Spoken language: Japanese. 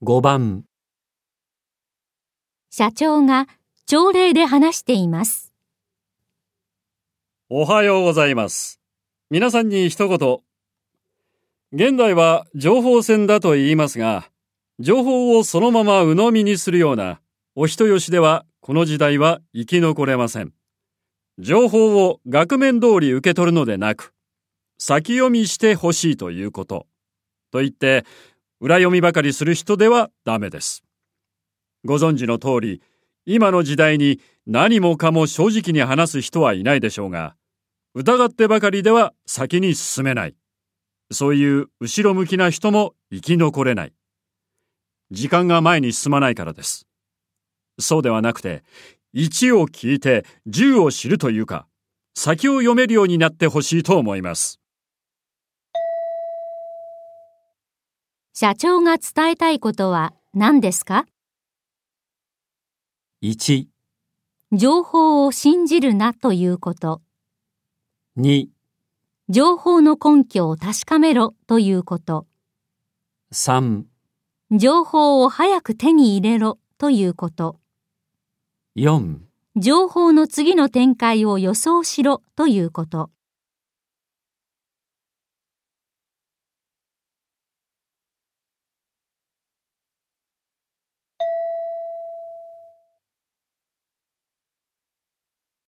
5番社長が朝礼で話しています。おはようございます。皆さんに一言。現代は情報戦だと言いますが、情報をそのまま鵜呑みにするようなお人よしではこの時代は生き残れません。情報を額面通り受け取るのでなく、先読みしてほしいということ。と言って、裏読みばかりする人ではダメです。ご存知の通り、今の時代に何もかも正直に話す人はいないでしょうが、疑ってばかりでは先に進めない。そういう後ろ向きな人も生き残れない。時間が前に進まないからです。そうではなくて、1を聞いて10を知るというか、先を読めるようになってほしいと思います。社長が伝えたいことは何ですか？1、情報を信じるなということ。2、情報の根拠を確かめろということ。3、情報を早く手に入れろということ。4情報の次の展開を予想しろということ。